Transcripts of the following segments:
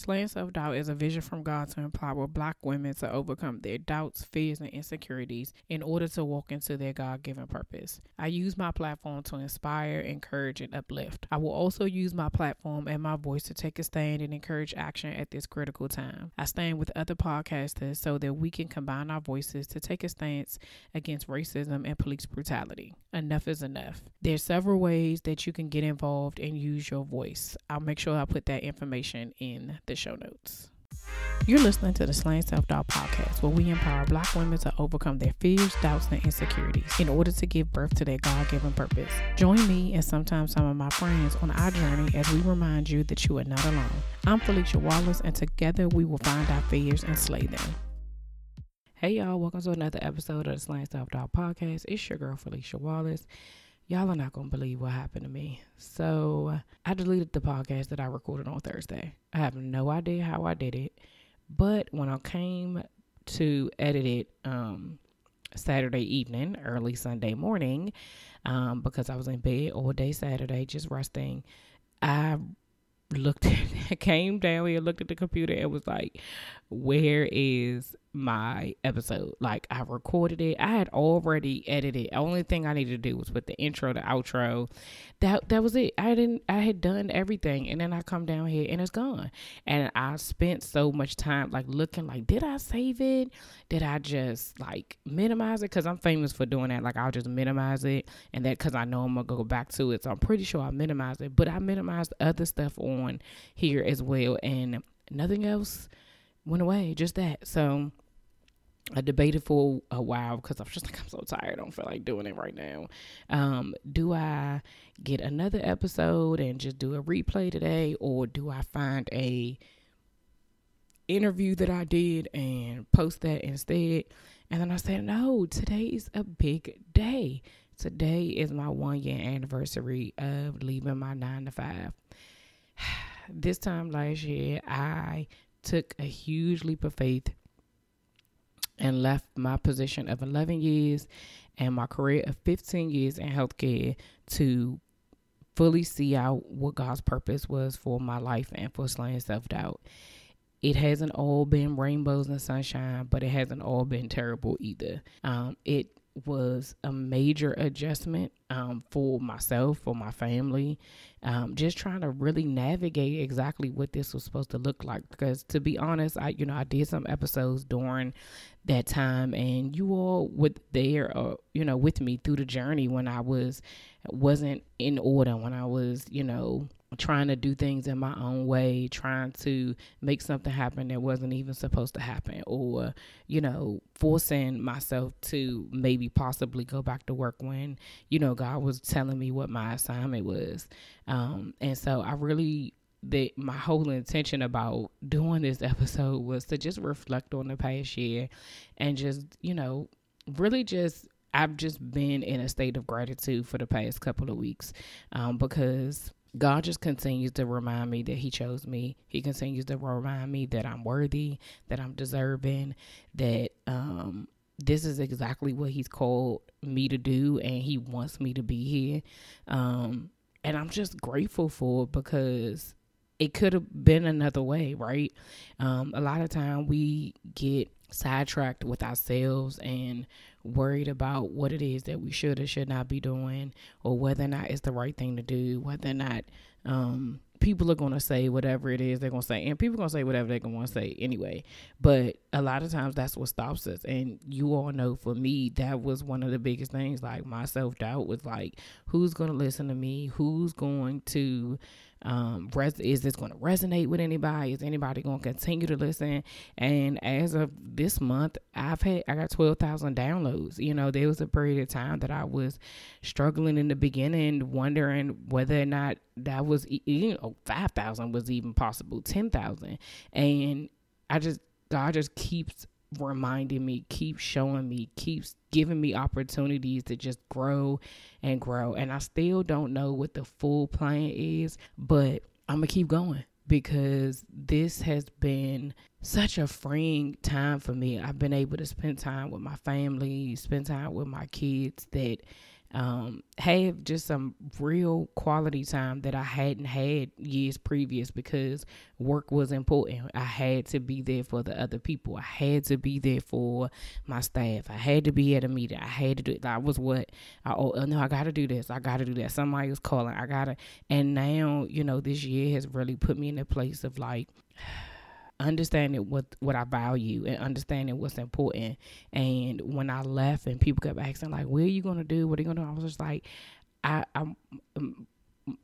Slaying self doubt is a vision from God to empower black women to overcome their doubts, fears, and insecurities in order to walk into their God given purpose. I use my platform to inspire, encourage, and uplift. I will also use my platform and my voice to take a stand and encourage action at this critical time. I stand with other podcasters so that we can combine our voices to take a stance against racism and police brutality. Enough is enough. There's several ways that you can get involved and use your voice. I'll make sure I put that information in the show notes. You're listening to the Slaying Self Doubt podcast, where we empower black women to overcome their fears, doubts, and insecurities in order to give birth to their God given purpose. Join me and sometimes some of my friends on our journey as we remind you that you are not alone. I'm Philicia Wallace, and together we will find our fears and slay them. Hey, y'all, welcome to another episode of the Slaying Self Doubt podcast. It's your girl, Philicia Wallace y'all are not gonna believe what happened to me. So I deleted the podcast that I recorded on Thursday. I have no idea how I did it, but when I came to edit it um, Saturday evening, early Sunday morning, um, because I was in bed all day Saturday just resting, I looked at came down here, looked at the computer, and was like, "Where is my episode. Like I recorded it. I had already edited. The Only thing I needed to do was put the intro, the outro. That that was it. I didn't I had done everything and then I come down here and it's gone. And I spent so much time like looking like did I save it? Did I just like minimize it cuz I'm famous for doing that. Like I'll just minimize it and that cuz I know I'm going to go back to it. So I'm pretty sure I minimized it, but I minimized other stuff on here as well and nothing else went away. Just that. So I debated for a while because I was just like, I'm so tired. I don't feel like doing it right now. Um, do I get another episode and just do a replay today, or do I find a interview that I did and post that instead? And then I said, no, today is a big day. Today is my one year anniversary of leaving my nine to five. this time last year, I took a huge leap of faith and left my position of 11 years and my career of 15 years in healthcare to fully see out what God's purpose was for my life and for slaying self doubt. It hasn't all been rainbows and sunshine, but it hasn't all been terrible either. Um, it was a major adjustment um, for myself, for my family, um, just trying to really navigate exactly what this was supposed to look like. Because to be honest, I you know I did some episodes during that time, and you all were there, uh, you know, with me through the journey when I was wasn't in order, when I was you know trying to do things in my own way, trying to make something happen that wasn't even supposed to happen, or, you know, forcing myself to maybe possibly go back to work when, you know, God was telling me what my assignment was. Um, and so I really, that my whole intention about doing this episode was to just reflect on the past year and just, you know, really just I've just been in a state of gratitude for the past couple of weeks um, because God just continues to remind me that He chose me. He continues to remind me that I'm worthy, that I'm deserving, that um, this is exactly what He's called me to do, and He wants me to be here. Um, and I'm just grateful for it because it could have been another way, right? Um, a lot of time we get sidetracked with ourselves and worried about what it is that we should or should not be doing or whether or not it's the right thing to do, whether or not um, people are going to say whatever it is they're going to say. And people are going to say whatever they're going to want to say anyway. But a lot of times that's what stops us. And you all know for me, that was one of the biggest things. Like my self doubt was like, who's going to listen to me? Who's going to um, res- is this going to resonate with anybody? Is anybody going to continue to listen? And as of this month, I've had I got twelve thousand downloads. You know, there was a period of time that I was struggling in the beginning, wondering whether or not that was you know five thousand was even possible, ten thousand, and I just God just keeps reminding me, keeps showing me, keeps giving me opportunities to just grow and grow. And I still don't know what the full plan is, but I'm going to keep going because this has been such a freeing time for me. I've been able to spend time with my family, spend time with my kids that um, have just some real quality time that I hadn't had years previous because work was important. I had to be there for the other people. I had to be there for my staff. I had to be at a meeting. I had to do that was what I oh no, I gotta do this. I gotta do that. Somebody was calling. I gotta and now, you know, this year has really put me in a place of like understanding what what I value and understanding what's important. And when I left and people kept asking like, "What are you gonna do? What are you gonna do?" I was just like, I, I'm.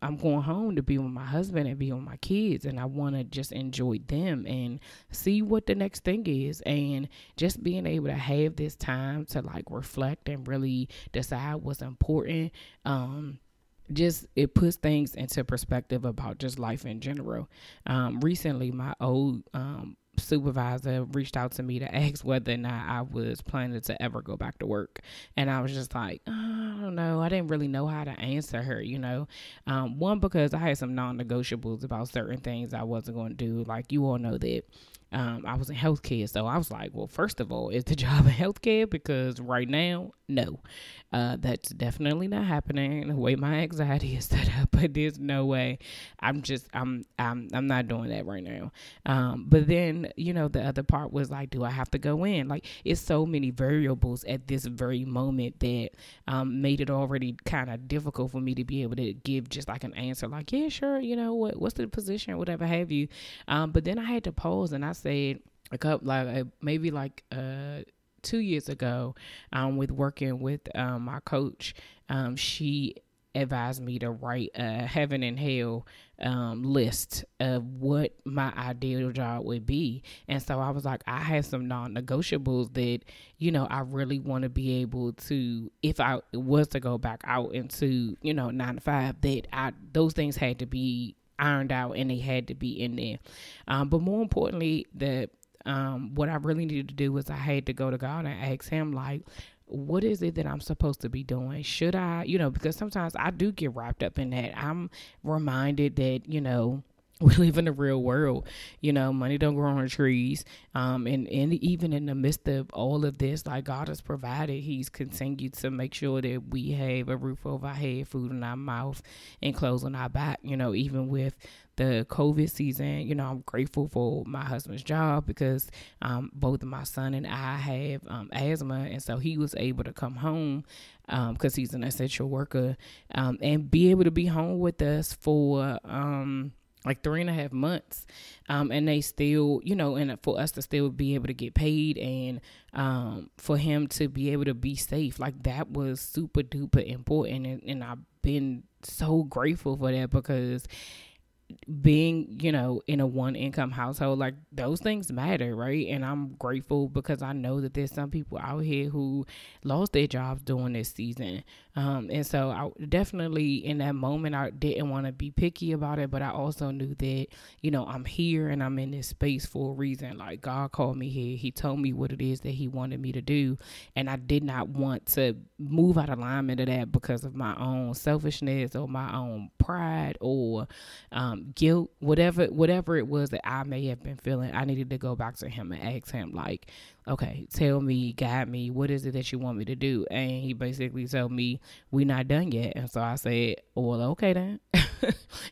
I'm going home to be with my husband and be with my kids, and I want to just enjoy them and see what the next thing is, and just being able to have this time to like reflect and really decide what's important. Um, just it puts things into perspective about just life in general. Um, recently, my old um, supervisor reached out to me to ask whether or not I was planning to ever go back to work. And I was just like, oh, I don't know. I didn't really know how to answer her, you know. Um, one, because I had some non negotiables about certain things I wasn't going to do. Like, you all know that um, I was in healthcare. So I was like, well, first of all, is the job in healthcare? Because right now, no, uh, that's definitely not happening. The way my anxiety is set up, but there's no way. I'm just, I'm, I'm, I'm not doing that right now. Um, but then, you know, the other part was like, do I have to go in? Like, it's so many variables at this very moment that um, made it already kind of difficult for me to be able to give just like an answer, like, yeah, sure, you know, what, what's the position, whatever have you. Um, but then I had to pause and I said a couple like uh, maybe like uh two years ago um with working with um my coach um she advised me to write a heaven and hell um, list of what my ideal job would be. And so I was like, I have some non negotiables that, you know, I really want to be able to, if I was to go back out into, you know, nine to five, that I, those things had to be ironed out and they had to be in there. Um, but more importantly, the um, what I really needed to do was I had to go to God and ask Him like, what is it that I'm supposed to be doing? Should I, you know, because sometimes I do get wrapped up in that. I'm reminded that, you know, we live in the real world you know money don't grow on trees um and, and even in the midst of all of this like god has provided he's continued to make sure that we have a roof over our head food in our mouth and clothes on our back you know even with the COVID season, you know, I'm grateful for my husband's job because um, both my son and I have um, asthma, and so he was able to come home because um, he's an essential worker um, and be able to be home with us for um, like three and a half months um, and they still you know and for us to still be able to get paid and um, for him to be able to be safe like that was super duper important and, and i've been so grateful for that because being, you know, in a one income household, like those things matter, right? And I'm grateful because I know that there's some people out here who lost their jobs during this season. Um, and so I definitely in that moment I didn't want to be picky about it, but I also knew that, you know, I'm here and I'm in this space for a reason. Like God called me here. He told me what it is that he wanted me to do. And I did not want to move out of alignment of that because of my own selfishness or my own pride or um, guilt, whatever whatever it was that I may have been feeling. I needed to go back to him and ask him like, okay, tell me, guide me, what is it that you want me to do? And he basically told me, we not done yet. And so I said, well, okay then.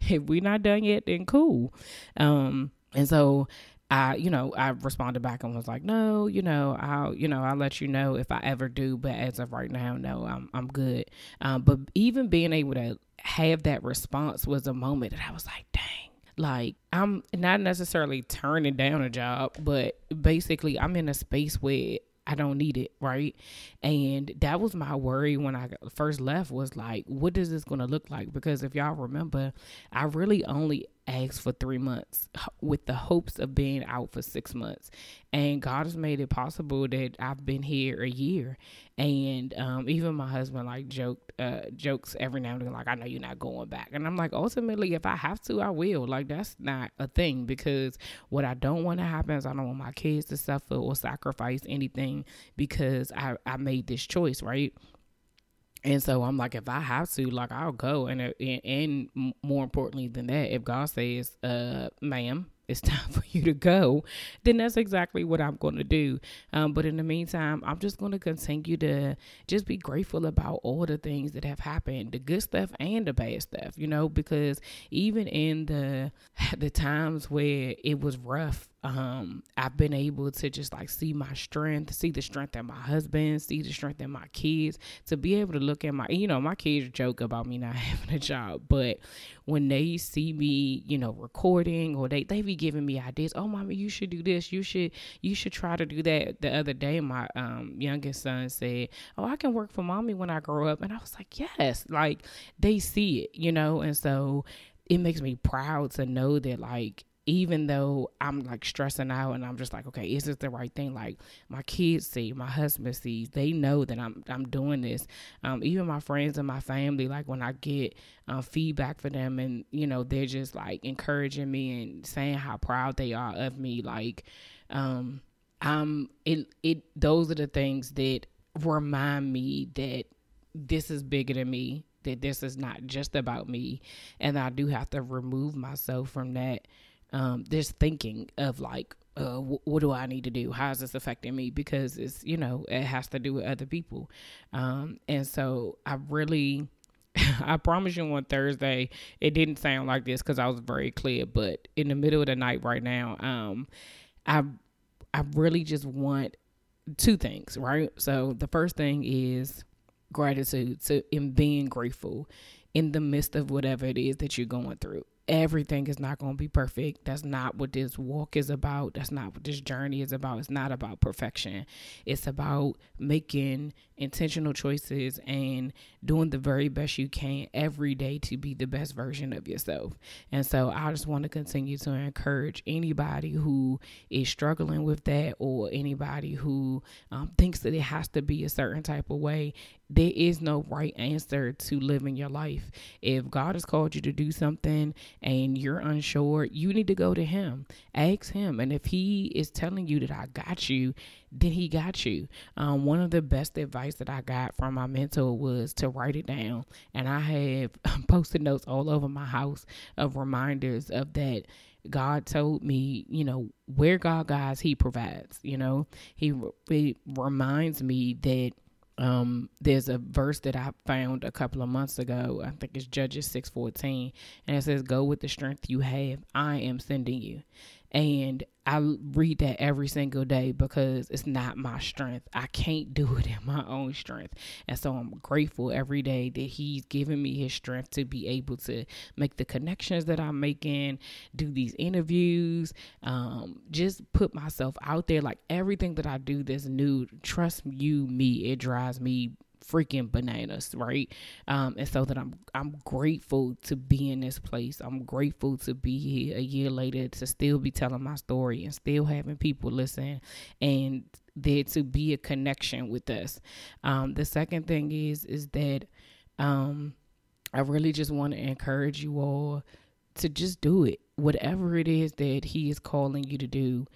if we not done yet, then cool. Um, and so I, you know, I responded back and was like, no, you know, I'll, you know, I'll let you know if I ever do, but as of right now, no, I'm, I'm good. Um, but even being able to have that response was a moment that I was like, dang, like I'm not necessarily turning down a job, but basically I'm in a space where I don't need it, right? And that was my worry when I first left was like, what is this going to look like? Because if y'all remember, I really only asked for three months with the hopes of being out for six months. And God has made it possible that I've been here a year. And um, even my husband like joked uh, jokes every now and then, like, I know you're not going back. And I'm like, ultimately, if I have to, I will. Like, that's not a thing because what I don't want to happen is I don't want my kids to suffer or sacrifice anything because I, I made this choice, right? And so I'm like, if I have to, like, I'll go. And, and, and more importantly than that, if God says, uh, ma'am, it's time for you to go, then that's exactly what I'm going to do. Um, but in the meantime, I'm just going to continue to just be grateful about all the things that have happened, the good stuff and the bad stuff, you know, because even in the the times where it was rough um, I've been able to just like see my strength, see the strength in my husband, see the strength in my kids, to be able to look at my, you know, my kids joke about me not having a job, but when they see me, you know, recording or they, they be giving me ideas, oh, mommy, you should do this, you should, you should try to do that. The other day, my um, youngest son said, oh, I can work for mommy when I grow up. And I was like, yes, like they see it, you know, and so it makes me proud to know that like even though I'm like stressing out and I'm just like, okay, is this the right thing? Like my kids see, my husband sees, they know that I'm I'm doing this. Um, even my friends and my family, like when I get uh, feedback for them and you know they're just like encouraging me and saying how proud they are of me. Like, um, um, it it those are the things that remind me that this is bigger than me that this is not just about me and I do have to remove myself from that um, thinking of like, uh, what do I need to do? How is this affecting me? Because it's, you know, it has to do with other people. Um, and so I really, I promise you on Thursday, it didn't sound like this because I was very clear, but in the middle of the night right now, um, I, I really just want two things, right? So the first thing is gratitude, so in being grateful in the midst of whatever it is that you're going through everything is not going to be perfect. That's not what this walk is about. That's not what this journey is about. It's not about perfection. It's about making intentional choices and doing the very best you can every day to be the best version of yourself. And so I just want to continue to encourage anybody who is struggling with that or anybody who um, thinks that it has to be a certain type of way. There is no right answer to living your life. If God has called you to do something and you're unsure, you need to go to Him. Ask Him. And if He is telling you that I got you, then he got you. Um, one of the best advice that I got from my mentor was to write it down. And I have posted notes all over my house of reminders of that. God told me, you know, where God guides, He provides. You know, He, he reminds me that um, there's a verse that I found a couple of months ago. I think it's Judges six fourteen, and it says, "Go with the strength you have. I am sending you." And I read that every single day because it's not my strength. I can't do it in my own strength. And so I'm grateful every day that He's given me His strength to be able to make the connections that I'm making, do these interviews, um, just put myself out there. Like everything that I do that's new, trust you, me, it drives me freaking bananas, right? Um, and so that I'm I'm grateful to be in this place. I'm grateful to be here a year later to still be telling my story and still having people listen and there to be a connection with us. Um, the second thing is is that um, I really just want to encourage you all to just do it. Whatever it is that he is calling you to do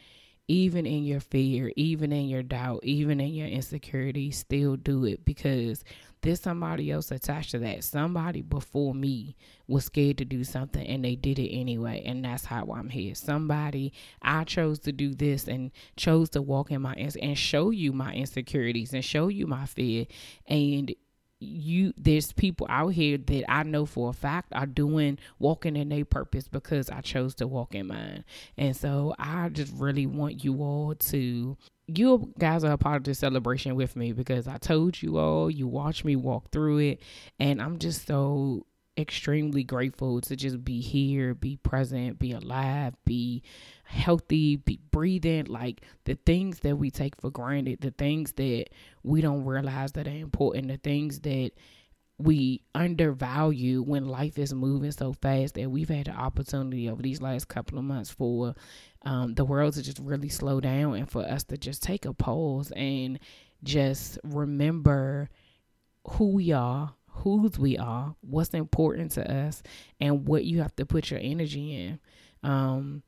even in your fear, even in your doubt, even in your insecurity, still do it because there's somebody else attached to that. Somebody before me was scared to do something and they did it anyway. And that's how I'm here. Somebody, I chose to do this and chose to walk in my and show you my insecurities and show you my fear. And you there's people out here that I know for a fact are doing walking in their purpose because I chose to walk in mine. And so I just really want you all to you guys are a part of this celebration with me because I told you all, you watched me walk through it, and I'm just so extremely grateful to just be here, be present, be alive, be healthy, breathing, like the things that we take for granted, the things that we don't realize that are important, the things that we undervalue when life is moving so fast that we've had the opportunity over these last couple of months for um, the world to just really slow down and for us to just take a pause and just remember who we are, whose we are, what's important to us, and what you have to put your energy in. Um,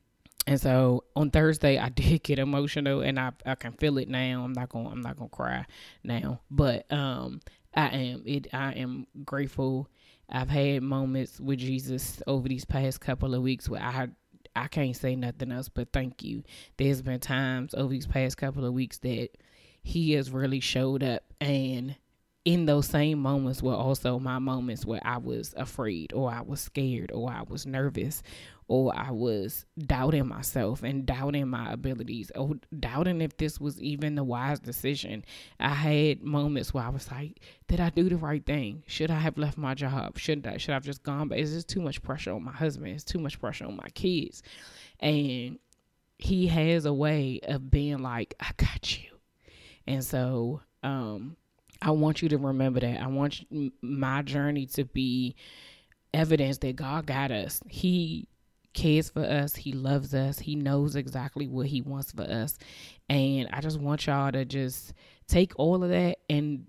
and so on Thursday I did get emotional and I I can feel it now. I'm not going to I'm not going to cry now, but um I am it I am grateful. I've had moments with Jesus over these past couple of weeks where I I can't say nothing else but thank you. There's been times over these past couple of weeks that he has really showed up and in those same moments were also my moments where I was afraid or I was scared or I was nervous or I was doubting myself and doubting my abilities or doubting if this was even the wise decision. I had moments where I was like, did I do the right thing? Should I have left my job? Should I should I have just gone But Is this too much pressure on my husband? It's too much pressure on my kids. And he has a way of being like, I got you. And so um I want you to remember that. I want my journey to be evidence that God got us. He cares for us. He loves us. He knows exactly what he wants for us. And I just want y'all to just take all of that and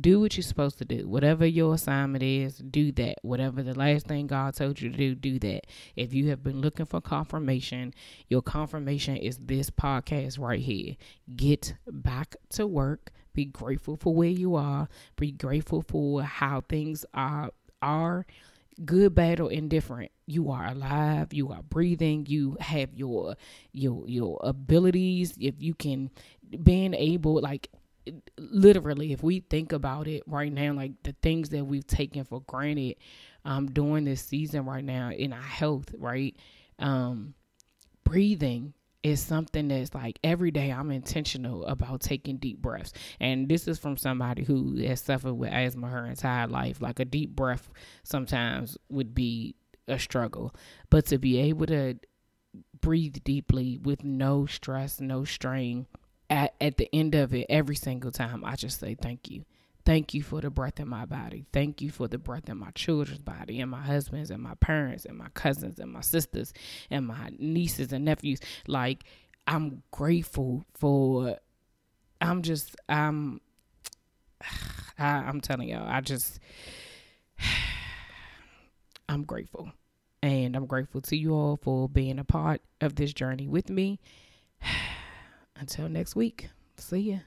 do what you're supposed to do. Whatever your assignment is, do that. Whatever the last thing God told you to do, do that. If you have been looking for confirmation, your confirmation is this podcast right here. Get back to work. Be grateful for where you are. Be grateful for how things are are good, bad, or indifferent. You are alive. You are breathing. You have your your your abilities. If you can being able like literally if we think about it right now like the things that we've taken for granted um during this season right now in our health right um breathing is something that's like every day I'm intentional about taking deep breaths. And this is from somebody who has suffered with asthma her entire life. Like a deep breath sometimes would be a struggle. But to be able to breathe deeply with no stress, no strain, at, at the end of it, every single time, I just say thank you. Thank you for the breath in my body. Thank you for the breath in my children's body and my husband's and my parents and my cousins and my sisters and my nieces and nephews. Like, I'm grateful for, I'm just, I'm, I, I'm telling y'all, I just, I'm grateful. And I'm grateful to you all for being a part of this journey with me. Until next week, see ya.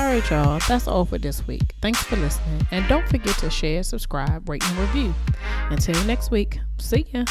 All right, y'all, that's all for this week. Thanks for listening. And don't forget to share, subscribe, rate, and review. Until next week, see ya.